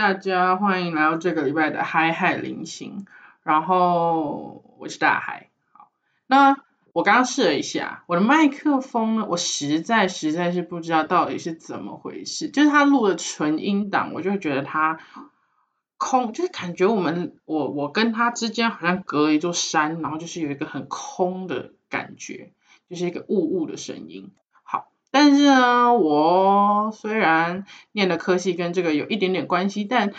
大家，欢迎来到这个礼拜的嗨嗨零星。然后我是大海，好，那我刚刚试了一下我的麦克风呢，我实在实在是不知道到底是怎么回事，就是它录的纯音档，我就觉得它空，就是感觉我们我我跟它之间好像隔了一座山，然后就是有一个很空的感觉，就是一个雾雾的声音。但是呢，我虽然念的科系跟这个有一点点关系，但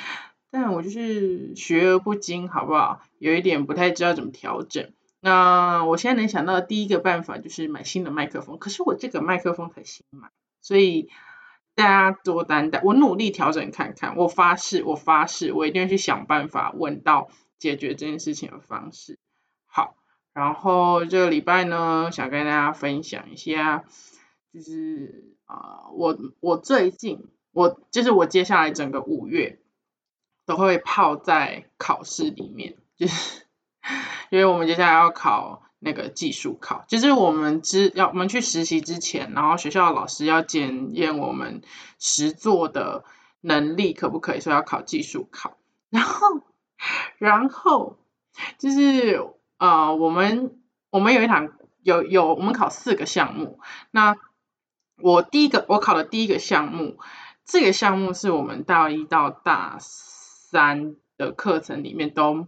但我就是学而不精，好不好？有一点不太知道怎么调整。那我现在能想到的第一个办法就是买新的麦克风，可是我这个麦克风才新买，所以大家多担待。我努力调整看看，我发誓，我发誓，我一定会去想办法问到解决这件事情的方式。好，然后这个礼拜呢，想跟大家分享一下，就是啊，我我最近，我就是我接下来整个五月。都会泡在考试里面，就是因为我们接下来要考那个技术考，就是我们之要我们去实习之前，然后学校的老师要检验我们实做的能力可不可以，说要考技术考，然后然后就是呃我们我们有一堂有有我们考四个项目，那我第一个我考的第一个项目，这个项目是我们大一到大。三的课程里面都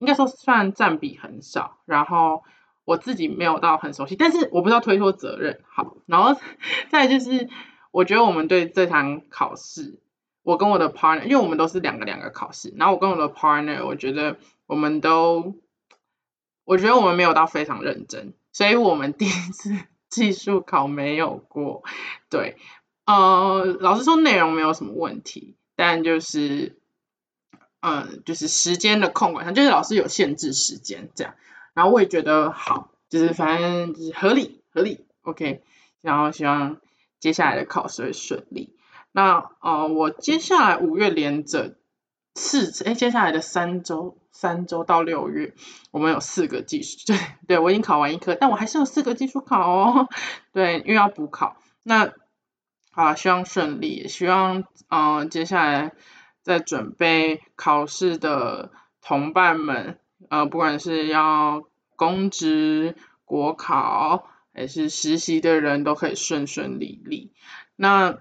应该说算占比很少，然后我自己没有到很熟悉，但是我不知道推脱责任好，然后再就是我觉得我们对这堂考试，我跟我的 partner，因为我们都是两个两个考试，然后我跟我的 partner，我觉得我们都，我觉得我们没有到非常认真，所以我们第一次技术考没有过，对，呃，老师说内容没有什么问题，但就是。嗯，就是时间的控管上，就是老师有限制时间这样，然后我也觉得好，就是反正就是合理合理，OK，然后希望接下来的考试会顺利。那呃，我接下来五月连着四，哎，接下来的三周，三周到六月，我们有四个技术，对对，我已经考完一科，但我还是有四个技术考哦，对，因为要补考。那好，希望顺利，希望嗯，接下来。在准备考试的同伴们，呃，不管是要公职、国考还是实习的人，都可以顺顺利利。那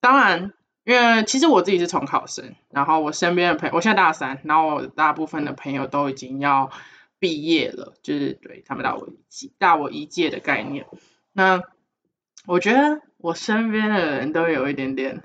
当然，因为其实我自己是重考生，然后我身边的朋友，我现在大三，然后我大部分的朋友都已经要毕业了，就是对他们大我一大我一届的概念。那我觉得我身边的人都有一点点。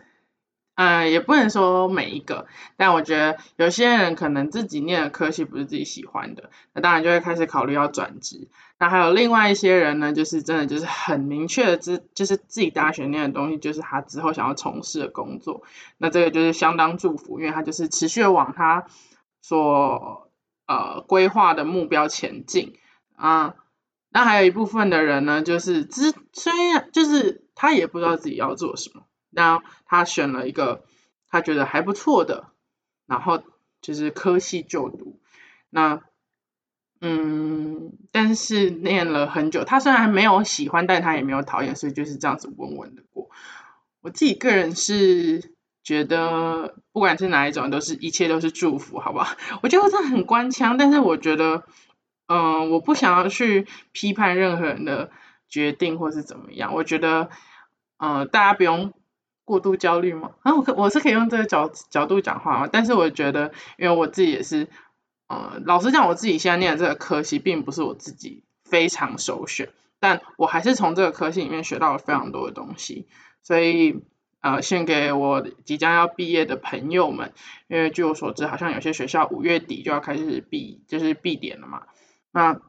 嗯，也不能说每一个，但我觉得有些人可能自己念的科系不是自己喜欢的，那当然就会开始考虑要转职。那还有另外一些人呢，就是真的就是很明确的知，就是自己大学念的东西就是他之后想要从事的工作。那这个就是相当祝福，因为他就是持续往他所呃规划的目标前进啊。那还有一部分的人呢，就是之虽然就是他也不知道自己要做什么。那他选了一个他觉得还不错的，然后就是科系就读。那嗯，但是念了很久，他虽然没有喜欢，但他也没有讨厌，所以就是这样子稳稳的过。我自己个人是觉得，不管是哪一种，都是一切都是祝福，好不好？我觉得这很官腔，但是我觉得，嗯，我不想要去批判任何人的决定或是怎么样。我觉得，嗯，大家不用。过度焦虑吗？啊，我可我是可以用这个角角度讲话吗？但是我觉得，因为我自己也是，呃，老实讲，我自己现在念的这个科系，并不是我自己非常首选，但我还是从这个科系里面学到了非常多的东西，所以，呃，献给我即将要毕业的朋友们，因为据我所知，好像有些学校五月底就要开始毕，就是毕点了嘛，那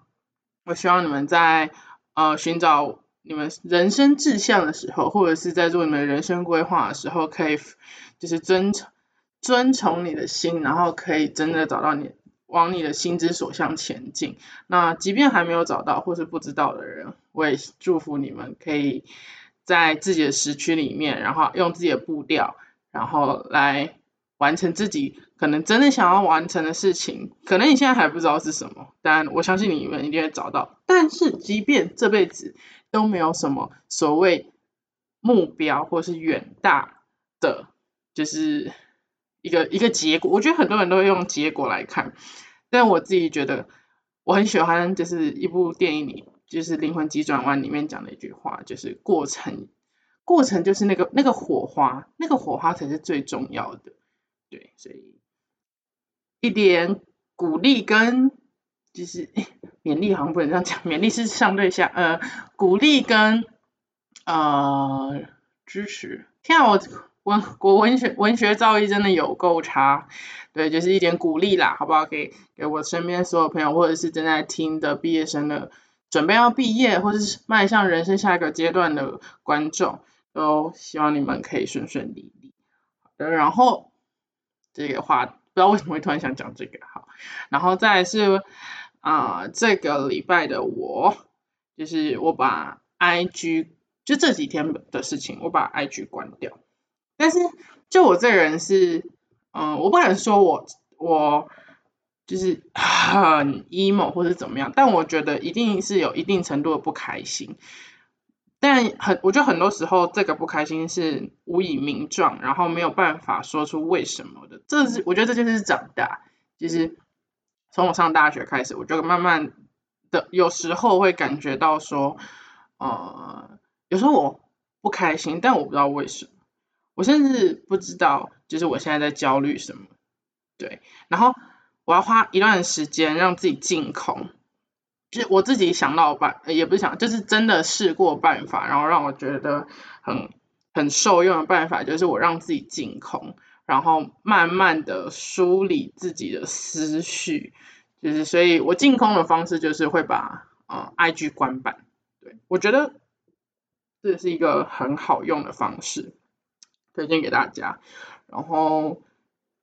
我希望你们在呃寻找。你们人生志向的时候，或者是在做你们人生规划的时候，可以就是遵从遵从你的心，然后可以真的找到你往你的心之所向前进。那即便还没有找到或是不知道的人，我也祝福你们可以在自己的时区里面，然后用自己的步调，然后来完成自己可能真的想要完成的事情。可能你现在还不知道是什么，但我相信你们一定会找到。但是即便这辈子，都没有什么所谓目标或是远大的，就是一个一个结果。我觉得很多人都会用结果来看，但我自己觉得我很喜欢，就是一部电影里，就是《灵魂急转弯》里面讲的一句话，就是过程，过程就是那个那个火花，那个火花才是最重要的。对，所以一点鼓励跟就是 勉励好像不能这样讲，勉励是相对下，呃，鼓励跟呃支持。天啊，我文国文学文学造诣真的有够差，对，就是一点鼓励啦，好不好？给给我身边所有朋友，或者是正在听的毕业生的，准备要毕业或者是迈向人生下一个阶段的观众，都希望你们可以顺顺利利。的，然后。这个话不知道为什么会突然想讲这个，好，然后再是啊这个礼拜的我，就是我把 IG 就这几天的事情，我把 IG 关掉。但是就我这人是，嗯，我不敢说我我就是很 emo 或者怎么样，但我觉得一定是有一定程度的不开心。但很，我觉得很多时候这个不开心是无以名状，然后没有办法说出为什么的。这是我觉得这就是长大，就是从我上大学开始，我就慢慢的有时候会感觉到说，呃，有时候我不开心，但我不知道为什么，我甚至不知道就是我现在在焦虑什么，对，然后我要花一段时间让自己净空。就我自己想到办，也不是想，就是真的试过办法，然后让我觉得很很受用的办法，就是我让自己净空，然后慢慢的梳理自己的思绪，就是所以我净空的方式就是会把呃 IG 关版，对我觉得这是一个很好用的方式，推荐给大家，然后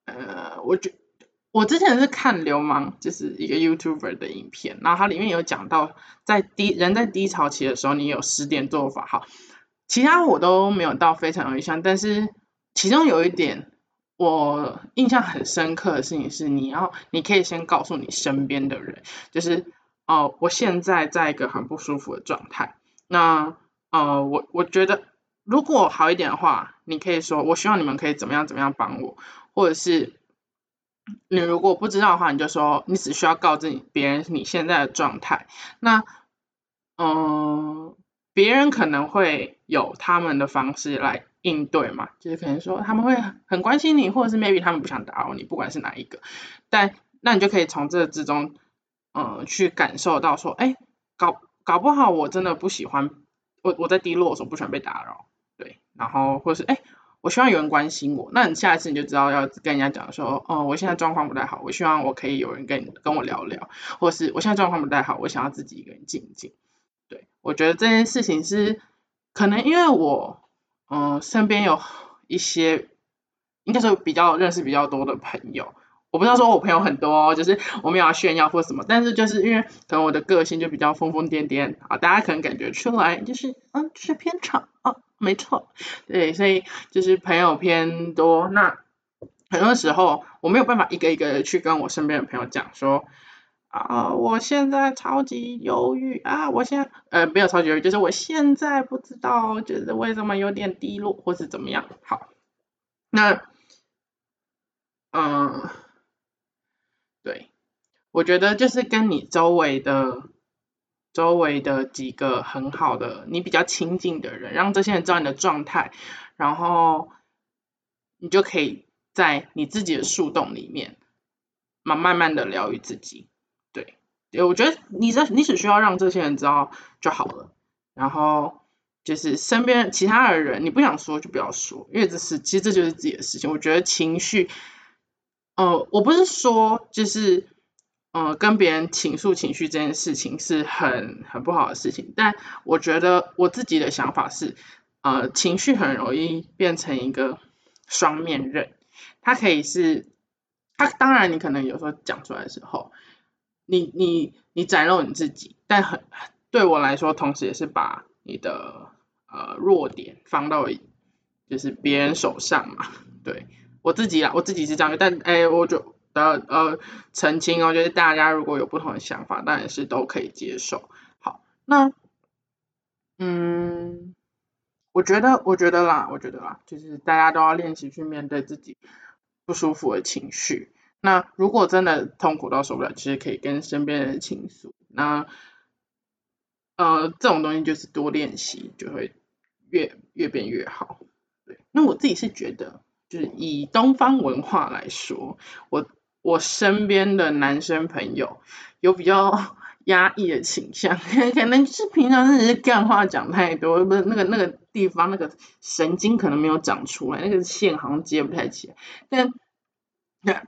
呃我觉。我之前是看流氓，就是一个 YouTuber 的影片，然后它里面有讲到，在低人在低潮期的时候，你有十点做法，哈，其他我都没有到非常有印象，但是其中有一点我印象很深刻的事情是，你要你可以先告诉你身边的人，就是哦，我现在在一个很不舒服的状态，那呃，我我觉得如果好一点的话，你可以说，我希望你们可以怎么样怎么样帮我，或者是。你如果不知道的话，你就说你只需要告知别人你现在的状态。那，嗯，别人可能会有他们的方式来应对嘛，就是可能说他们会很关心你，或者是 maybe 他们不想打扰你，不管是哪一个。但那你就可以从这之中，嗯，去感受到说，哎，搞搞不好我真的不喜欢我我在低落的时候不喜欢被打扰，对，然后或是哎。我希望有人关心我，那你下一次你就知道要跟人家讲说，哦，我现在状况不太好，我希望我可以有人跟你跟我聊聊，或是我现在状况不太好，我想要自己一个人静静。对，我觉得这件事情是可能因为我，嗯，身边有一些，应该说比较认识比较多的朋友。我不知道说我朋友很多，就是我没有要炫耀或什么，但是就是因为可能我的个性就比较疯疯癫癫啊，大家可能感觉出来，就是嗯，是偏场哦，没错，对，所以就是朋友偏多，那很多时候我没有办法一个一个去跟我身边的朋友讲说啊，我现在超级忧郁啊，我现在呃没有超级忧郁，就是我现在不知道就是为什么有点低落或是怎么样，好，那嗯。对，我觉得就是跟你周围的、周围的几个很好的、你比较亲近的人，让这些人知道你的状态，然后你就可以在你自己的树洞里面，慢慢慢的疗愈自己。我觉得你这你只需要让这些人知道就好了。然后就是身边其他的人，你不想说就不要说，因为这是其实这就是自己的事情。我觉得情绪。呃，我不是说就是，呃，跟别人倾诉情绪这件事情是很很不好的事情，但我觉得我自己的想法是，呃，情绪很容易变成一个双面刃，它可以是，它当然你可能有时候讲出来的时候，你你你展露你自己，但很对我来说，同时也是把你的呃弱点放到就是别人手上嘛，对。我自己啊，我自己是这样，但哎，我就呃呃澄清哦，就是大家如果有不同的想法，当然是都可以接受。好，那嗯，我觉得我觉得啦，我觉得啦，就是大家都要练习去面对自己不舒服的情绪。那如果真的痛苦到受不了，其实可以跟身边人倾诉。那呃，这种东西就是多练习，就会越越变越好。对，那我自己是觉得，就是以东方文化来说，我我身边的男生朋友有比较压抑的倾向，可能是平常只是干话讲太多，不是那个那个地方那个神经可能没有长出来，那个线好像接不太起来，但。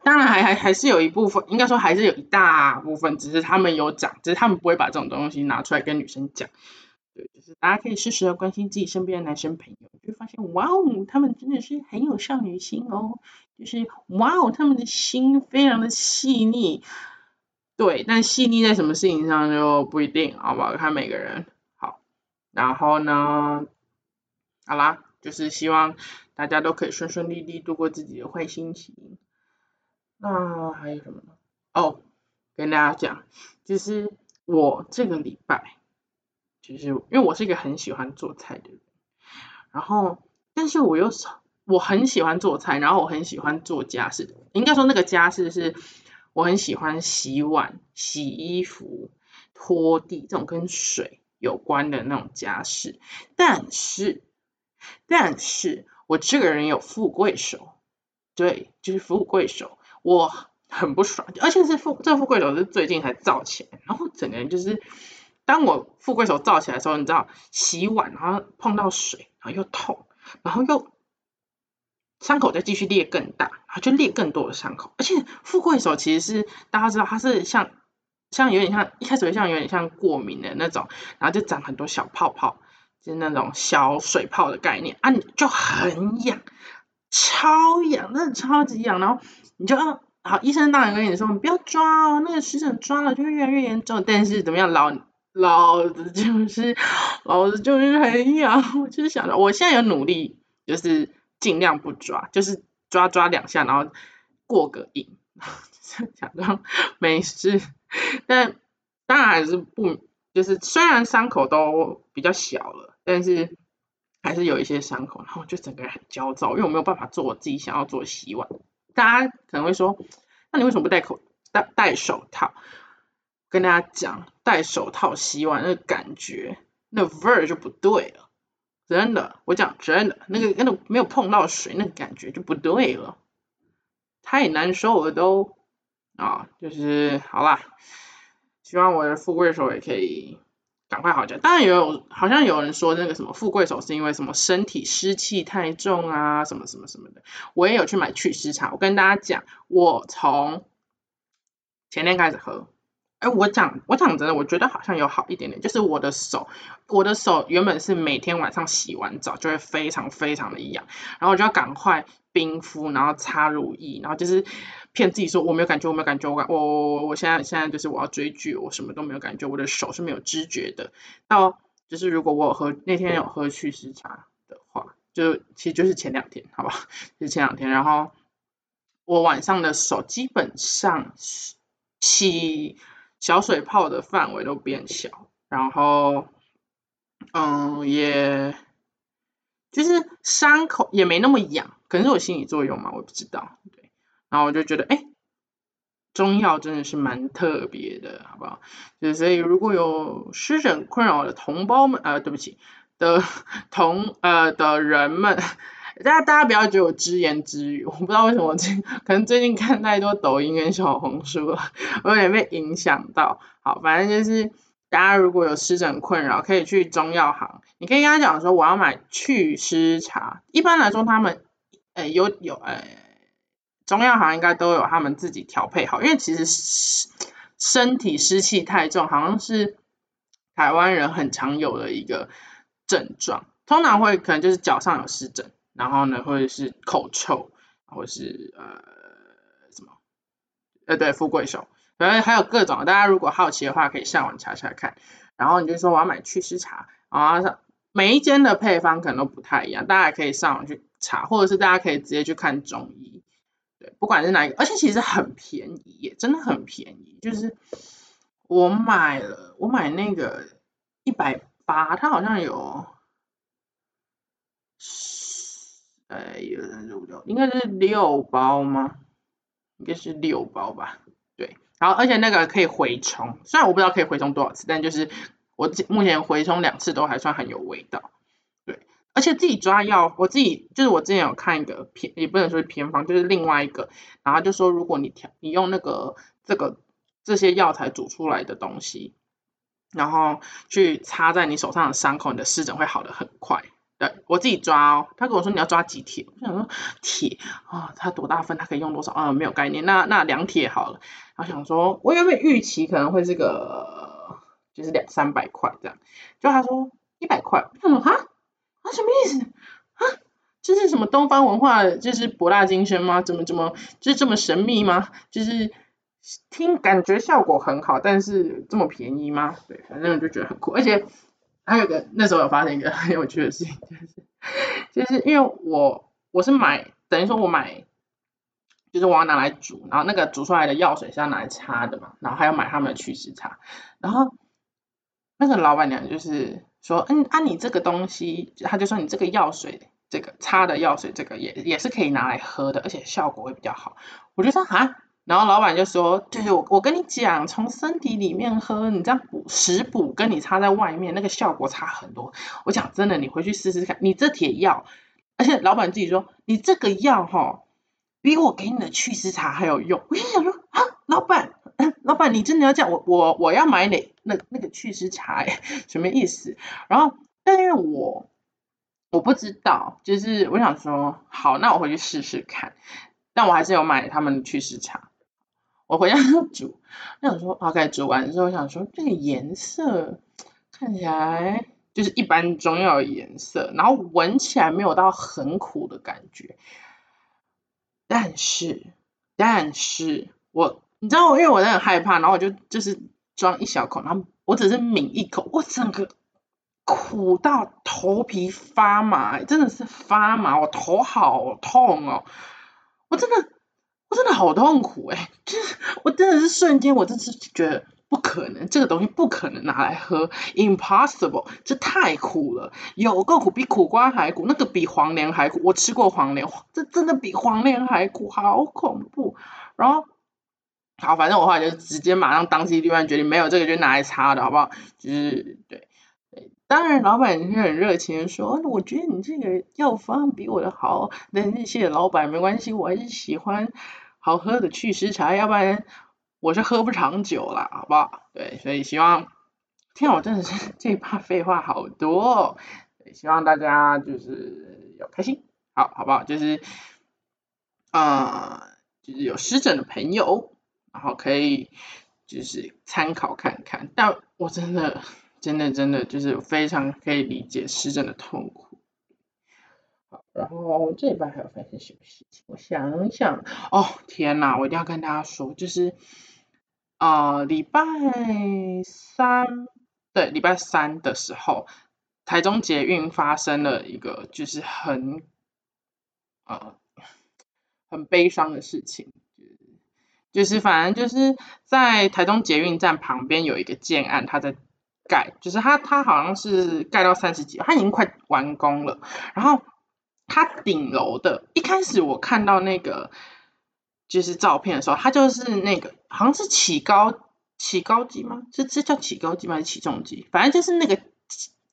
当然还还还是有一部分，应该说还是有一大部分，只是他们有讲，只是他们不会把这种东西拿出来跟女生讲。对，就是大家可以适时的关心自己身边的男生朋友，就发现哇哦，他们真的是很有少女心哦，就是哇哦，他们的心非常的细腻。对，但细腻在什么事情上就不一定，好不好？看每个人。好，然后呢，好啦，就是希望大家都可以顺顺利利度过自己的坏心情。那还有什么呢？哦，跟大家讲，就是我这个礼拜，就是因为我是一个很喜欢做菜的人，然后，但是我又我很喜欢做菜，然后我很喜欢做家事，应该说那个家事是我很喜欢洗碗、洗衣服、拖地这种跟水有关的那种家事，但是，但是我这个人有富贵手，对，就是富贵手。我很不爽，而且是富这富贵手是最近才造起来，然后整个人就是，当我富贵手造起来的时候，你知道洗碗然后碰到水，然后又痛，然后又伤口再继续裂更大，然后就裂更多的伤口，而且富贵手其实是大家知道它是像像有点像一开始会像有点像过敏的那种，然后就长很多小泡泡，是那种小水泡的概念啊，就很痒，超痒，真的超级痒，然后。你就要好，医生当然跟你说，你不要抓哦，那个湿疹抓了就会越来越严重。但是怎么样，老老子就是老子就是很痒，我就是想着，我现在有努力，就是尽量不抓，就是抓抓两下，然后过个瘾，假装没事。但当然还是不，就是虽然伤口都比较小了，但是还是有一些伤口，然后就整个人很焦躁，因为我没有办法做我自己想要做的洗碗。大家可能会说，那你为什么不戴口戴戴手套？跟大家讲，戴手套洗碗那个感觉，那味儿就不对了。真的，我讲真的，那个那个没有碰到水，那个感觉就不对了，太难受了都啊，就是好啦，希望我的富贵手也可以。赶快好点。当然也有，好像有人说那个什么富贵手是因为什么身体湿气太重啊，什么什么什么的。我也有去买祛湿茶，我跟大家讲，我从前天开始喝，哎，我讲我讲真的，我觉得好像有好一点点，就是我的手，我的手原本是每天晚上洗完澡就会非常非常的痒，然后我就要赶快冰敷，然后擦乳液，然后就是。骗自己说我没有感觉，我没有感觉，我感我我我现在现在就是我要追剧，我什么都没有感觉，我的手是没有知觉的。到就是如果我有喝那天有喝祛湿茶的话，就其实就是前两天，好吧，就是前两天，然后我晚上的手基本上起小水泡的范围都变小，然后嗯也就是伤口也没那么痒，可能是我心理作用嘛，我不知道。对然后我就觉得，哎，中药真的是蛮特别的，好不好？就所以如果有湿疹困扰的同胞们，呃，对不起，的同呃的人们，大家大家不要觉得我只言只语，我不知道为什么最可能最近看太多抖音跟小红书了，我有点被影响到。好，反正就是大家如果有湿疹困扰，可以去中药行，你可以跟他讲说我要买祛湿茶。一般来说，他们，呃，有有，呃。中药行应该都有他们自己调配好，因为其实身体湿气太重，好像是台湾人很常有的一个症状，通常会可能就是脚上有湿疹，然后呢或者是口臭，或是呃什么，呃对富贵手，反正还有各种，大家如果好奇的话可以上网查查看，然后你就说我要买祛湿茶，然后每一间的配方可能都不太一样，大家可以上网去查，或者是大家可以直接去看中医。对，不管是哪一个，而且其实很便宜，也真的很便宜。就是我买了，我买那个一百八，它好像有呃，有人入六，应该是六包吗？应该是六包吧。对，然后而且那个可以回冲，虽然我不知道可以回冲多少次，但就是我目前回冲两次都还算很有味道。而且自己抓药，我自己就是我之前有看一个偏，也不能说是偏方，就是另外一个，然后就说如果你调，你用那个这个这些药材煮出来的东西，然后去擦在你手上的伤口，你的湿疹会好的很快。对我自己抓哦，他跟我说你要抓几铁，我想说铁啊，它多大份，它可以用多少啊？没有概念，那那两铁好了。然后想说，我原本预期可能会是个就是两三百块这样，就他说一百块，我想说哈啊什么意思啊？这是什么东方文化就是博大精深吗？怎么怎么就是这么神秘吗？就是听感觉效果很好，但是这么便宜吗？对，反正我就觉得很酷，而且。还有个那时候有发生一个很有趣的事情，就是就是因为我我是买等于说我买就是我要拿来煮，然后那个煮出来的药水是要拿来擦的嘛，然后还要买他们的祛湿茶，然后那个老板娘就是说，嗯，啊你这个东西，他就说你这个药水这个擦的药水这个也也是可以拿来喝的，而且效果会比较好，我就说啊。然后老板就说，就是我我跟你讲，从身体里面喝，你这样补食补，跟你擦在外面那个效果差很多。我讲真的，你回去试试看，你这铁药，而且老板自己说，你这个药哈，比我给你的祛湿茶还有用。我就想说啊，老板，老板你真的要这样？我我我要买哪那那个祛湿茶？哎，什么意思？然后，但因为我我不知道，就是我想说，好，那我回去试试看。但我还是有买他们的祛湿茶。我回家煮，我想说，OK，煮完之后想说，这个颜色看起来就是一般中药的颜色，然后闻起来没有到很苦的感觉，但是，但是我，你知道我，因为我很害怕，然后我就就是装一小口，然后我只是抿一口，我整个苦到头皮发麻，真的是发麻，我头好痛哦，我真的。我真的好痛苦哎，就是我真的是瞬间，我真是觉得不可能，这个东西不可能拿来喝，impossible，这太苦了，有够苦，比苦瓜还苦，那个比黄连还苦，我吃过黄连，这真的比黄连还苦，好恐怖。然后，好，反正我后来就直接马上当机立断决定，没有这个就拿来擦的好不好？就是对。当然，老板是很热情的，说我觉得你这个药方比我的好，但是谢谢老板，没关系，我还是喜欢好喝的祛湿茶，要不然我是喝不长久了，好不好？对，所以希望，天，我真的是这一趴废话好多，希望大家就是要开心，好好不好？就是，啊，就是有湿疹的朋友，然后可以就是参考看看，但我真的。真的真的就是非常可以理解湿疹的痛苦。好，然后这一半还有发生什么事情？我想想，哦天哪，我一定要跟大家说，就是啊礼拜三，对，礼拜三的时候，台中捷运发生了一个就是很呃很悲伤的事情，就是反正就是在台中捷运站旁边有一个建案，他在。盖就是它，它好像是盖到三十几，它已经快完工了。然后它顶楼的，一开始我看到那个就是照片的时候，它就是那个好像是起高起高机吗？是是叫起高机吗？还是起重机？反正就是那个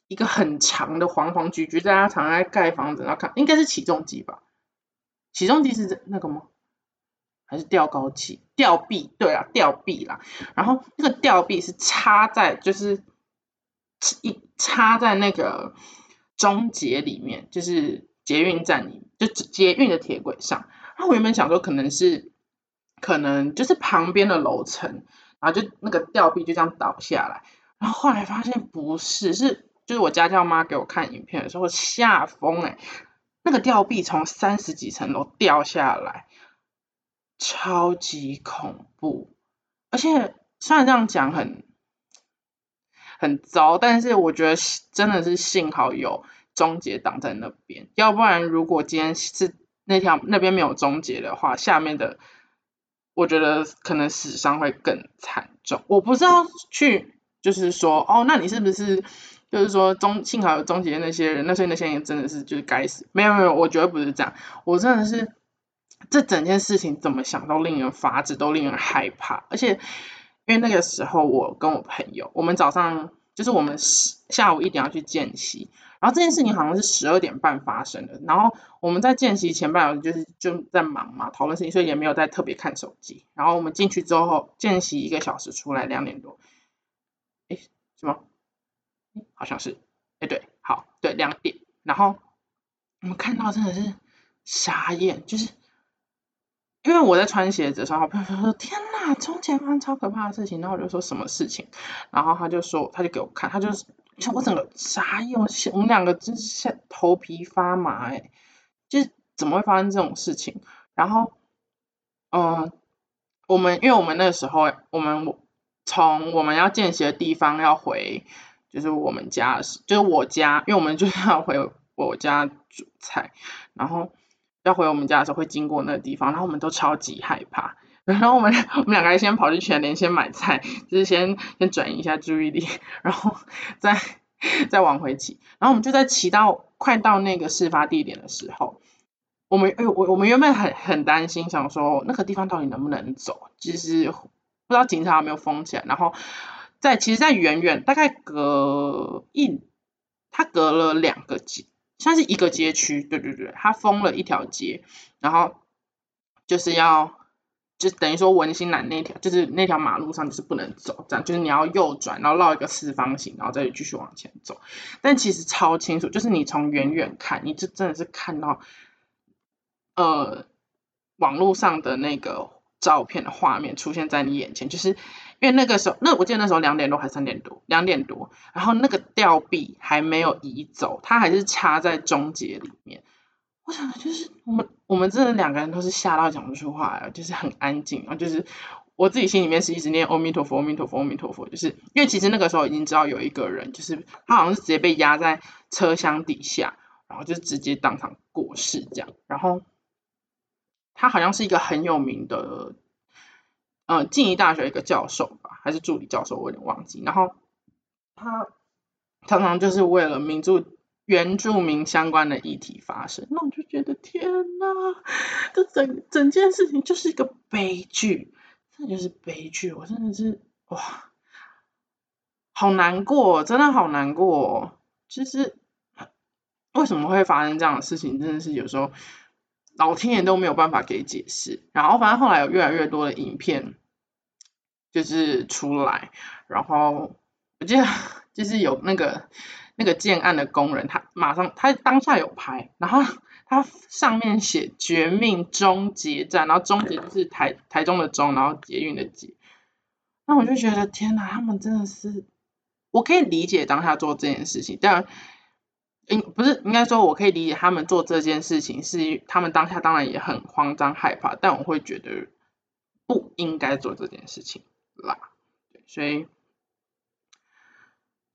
一个很长的黄黄橘橘，大家常在盖房子，然后看应该是起重机吧？起重机是那个吗？还是吊高器？吊臂？对啊，吊臂啦。然后那个吊臂是插在就是。一插在那个中捷里面，就是捷运站里，就捷运的铁轨上。然后我原本想说，可能是可能就是旁边的楼层，然后就那个吊臂就这样倒下来。然后后来发现不是，是就是我家教妈给我看影片的时候吓疯哎，那个吊臂从三十几层楼掉下来，超级恐怖。而且虽然这样讲很。很糟，但是我觉得真的是幸好有终结挡在那边，要不然如果今天是那条那边没有终结的话，下面的我觉得可能死伤会更惨重。我不知道去就是说哦，那你是不是就是说终幸好有终结那些人，那所以那些人真的是就是该死。没有没有，我觉得不是这样，我真的是这整件事情怎么想都令人发指，都令人害怕。而且因为那个时候我跟我朋友，我们早上就是我们下午一点要去见习。然后这件事情好像是十二点半发生的，然后我们在见习前半小时就是就在忙嘛，讨论事情，所以也没有在特别看手机。然后我们进去之后，见习一个小时出来两点多，哎，什么？好像是，哎对，好，对两点。然后我们看到真的是傻眼，就是因为我在穿鞋子的时候，朋友说天呐，中前方超可怕的事情。然后我就说什么事情？然后他就说，他就给我看，他就是。我整个傻眼，我们两个真是头皮发麻哎，就是怎么会发生这种事情？然后，嗯，我们因为我们那时候，我们从我们要见习的地方要回，就是我们家，就是我家，因为我们就是要回我家煮菜，然后要回我们家的时候会经过那个地方，然后我们都超级害怕。然后我们我们两个先跑去全联先买菜，就是先先转移一下注意力，然后再再往回骑。然后我们就在骑到快到那个事发地点的时候，我们哎呦我我们原本很很担心，想说那个地方到底能不能走，就是不知道警察有没有封起来。然后在其实，在远远大概隔一，它隔了两个街，算是一个街区，对对对，它封了一条街，然后就是要。就等于说文心南那条，就是那条马路上就是不能走，这样就是你要右转，然后绕一个四方形，然后再继续往前走。但其实超清楚，就是你从远远看，你就真的是看到，呃，网络上的那个照片的画面出现在你眼前，就是因为那个时候，那我记得那时候两点多还三点多，两点多，然后那个吊臂还没有移走，它还是插在中节里面。我想就是我们我们真的两个人都是吓到讲不出话，就是很安静，然后就是我自己心里面是一直念阿弥陀佛，阿弥陀佛，阿弥陀佛，就是因为其实那个时候已经知道有一个人，就是他好像是直接被压在车厢底下，然后就直接当场过世这样，然后他好像是一个很有名的，呃，静宜大学一个教授吧，还是助理教授，我有点忘记，然后他常常就是为了民主。原住民相关的议题发生，那我就觉得天呐，这整整件事情就是一个悲剧，这就是悲剧，我真的是哇，好难过，真的好难过。就是为什么会发生这样的事情，真的是有时候老天爷都没有办法给解释。然后反正后来有越来越多的影片就是出来，然后我记得 就是有那个。那个建案的工人，他马上他当下有拍，然后他上面写“绝命终结站”，然后“终结”就是台台中的“中”，然后捷运的“捷”。那我就觉得天哪，他们真的是，我可以理解当下做这件事情，但应不是应该说，我可以理解他们做这件事情是他们当下当然也很慌张害怕，但我会觉得不应该做这件事情啦，所以。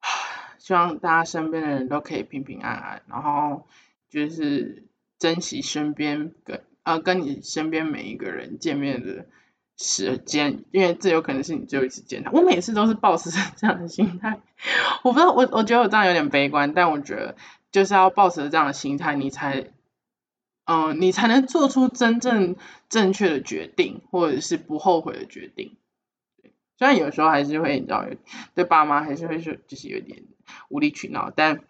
希望大家身边的人都可以平平安安，然后就是珍惜身边跟呃跟你身边每一个人见面的时间，因为这有可能是你最后一次见他。我每次都是保持这样的心态，我不知道我我觉得我这样有点悲观，但我觉得就是要保持这样的心态，你才嗯你才能做出真正正确的决定，或者是不后悔的决定。虽然有时候还是会，你知道，对爸妈还是会说，就是有点无理取闹，但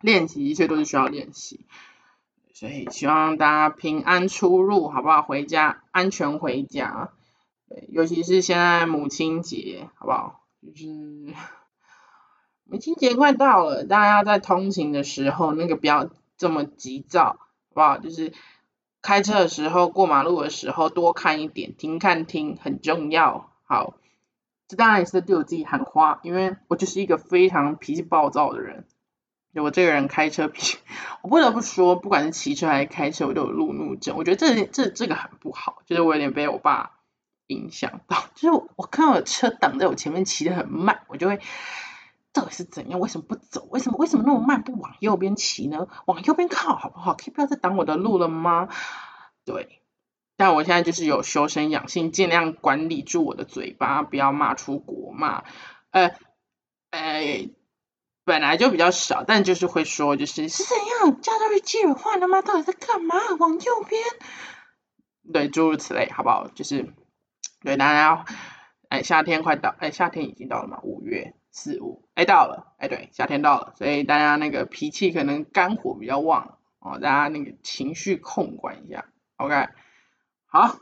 练习一切都是需要练习，所以希望大家平安出入，好不好？回家安全回家，对，尤其是现在母亲节，好不好？就是母亲节快到了，大家在通勤的时候，那个不要这么急躁，好不好？就是开车的时候，过马路的时候，多看一点，停看听很重要，好。这当然也是对我自己喊话，因为我就是一个非常脾气暴躁的人。我这个人开车脾，我不得不说，不管是骑车还是开车，我都有路怒症。我觉得这这这个很不好，就是我有点被我爸影响到。就是我看到车挡在我前面，骑得很慢，我就会到底是怎样？为什么不走？为什么为什么那么慢？不往右边骑呢？往右边靠好不好？可以不要再挡我的路了吗？对。但我现在就是有修身养性，尽量管理住我的嘴巴，不要骂出国骂，呃，呃，本来就比较少，但就是会说，就是是怎样，驾照被记了换了吗？到底在干嘛？往右边，对，诸如此类，好不好？就是对大家，哎，夏天快到，哎，夏天已经到了嘛，五月四五，哎，到了，哎，对，夏天到了，所以大家那个脾气可能肝火比较旺哦，大家那个情绪控管一下，OK，好，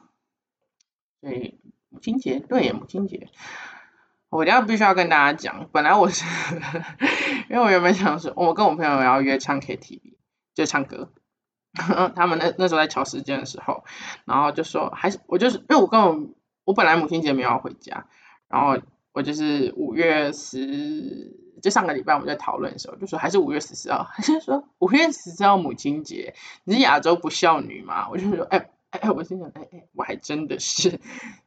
所以母亲节，对，母亲节。我等下必须要跟大家讲，本来我是，因为我原本想说，我跟我朋友要约唱 KTV，就唱歌，他们那那时候在调时间的时候，然后就说还是我就是因为我跟我我本来母亲节没有要回家，然后我就是五月十，就上个礼拜我们在讨论的时候就说还是五月十四号，他就说五月十四号母亲节，你是亚洲不孝女嘛？我就说哎哎，我心想哎哎，我还真的是，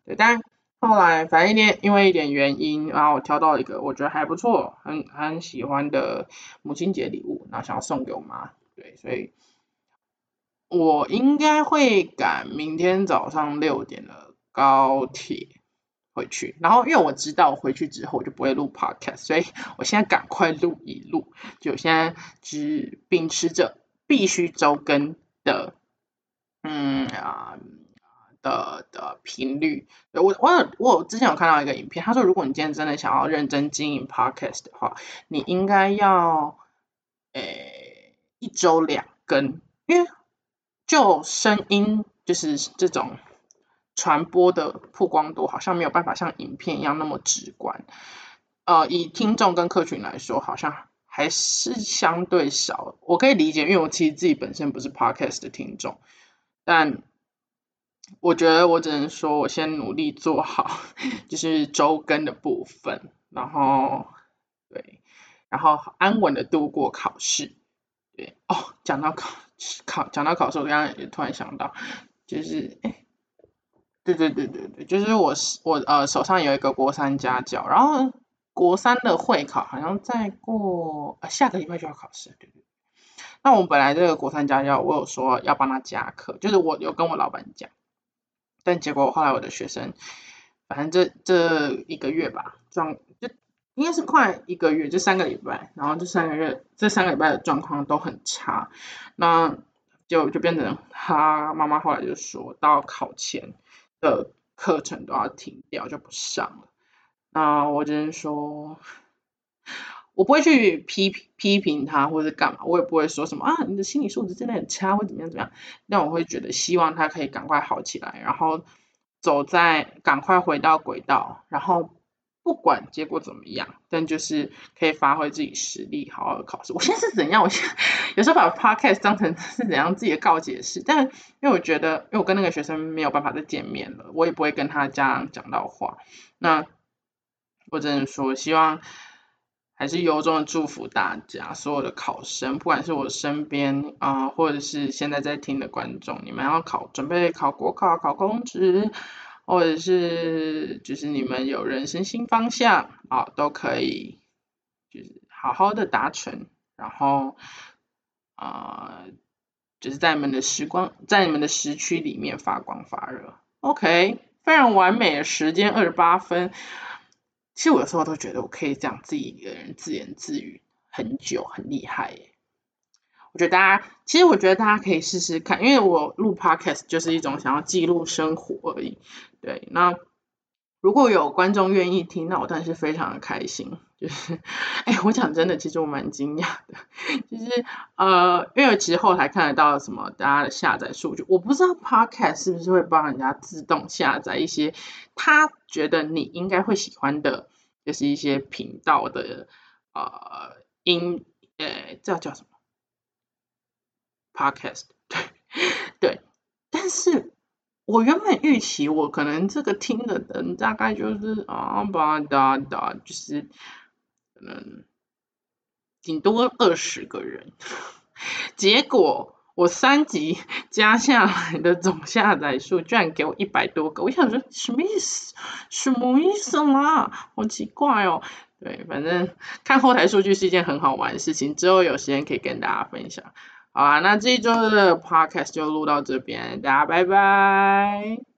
对，但。后来反正一点因为一点原因，然后我挑到一个我觉得还不错，很很喜欢的母亲节礼物，然后想要送给我妈，对，所以我应该会赶明天早上六点的高铁回去，然后因为我知道回去之后我就不会录 podcast，所以我现在赶快录一录，就现在只秉持着必须周更的，嗯啊。的的频率，我我我之前有看到一个影片，他说如果你今天真的想要认真经营 podcast 的话，你应该要诶一周两更，因为就声音就是这种传播的曝光度好像没有办法像影片一样那么直观，呃以听众跟客群来说，好像还是相对少，我可以理解，因为我其实自己本身不是 podcast 的听众，但。我觉得我只能说，我先努力做好，就是周更的部分，然后对，然后安稳的度过考试。对，哦，讲到考 考，讲到考试，我刚刚也突然想到，就是，哎，对对对对对，就是我我呃手上有一个国三家教，然后国三的会考好像再过下个礼拜就要考试，对对。那我本来这个国三家教，我有说要帮他加课，就是我有跟我老板讲。但结果后来我的学生，反正这这一个月吧，状就应该是快一个月，就三个礼拜，然后这三个月这三个礼拜的状况都很差，那就就变成他妈妈后来就说到考前的课程都要停掉，就不上了。那我只能说。我不会去批批评他或者干嘛，我也不会说什么啊，你的心理素质真的很差或怎么样怎么样。但我会觉得希望他可以赶快好起来，然后走在赶快回到轨道，然后不管结果怎么样，但就是可以发挥自己实力，好好考试。我现在是怎样？我现在 有时候把 podcast 当成是怎样自己的告解式，但因为我觉得，因为我跟那个学生没有办法再见面了，我也不会跟他家长讲到话。那我只能说希望。还是由衷的祝福大家，所有的考生，不管是我身边啊，或者是现在在听的观众，你们要考，准备考国考、考公职，或者是就是你们有人生新方向啊，都可以，就是好好的达成，然后啊，就是在你们的时光，在你们的时区里面发光发热。OK，非常完美的时间，二十八分。其实我有时候都觉得我可以这样自己一个人自言自语很久，很厉害耶。我觉得大家，其实我觉得大家可以试试看，因为我录 podcast 就是一种想要记录生活而已。对，那。如果有观众愿意听，那我当然是非常的开心。就是，哎，我讲真的，其实我蛮惊讶的。就是呃，因为其实后台看得到什么大家的下载数据，我不知道 Podcast 是不是会帮人家自动下载一些他觉得你应该会喜欢的，就是一些频道的呃音，呃，这叫什么？Podcast，对对，但是。我原本预期我可能这个听的人大概就是啊吧哒哒，就是可能顶多二十个人，结果我三集加下来的总下载数居然给我一百多个，我想说什么意思？什么意思啦？好奇怪哦。对，反正看后台数据是一件很好玩的事情，之后有时间可以跟大家分享。好啊，那这一周的 podcast 就录到这边，大家拜拜。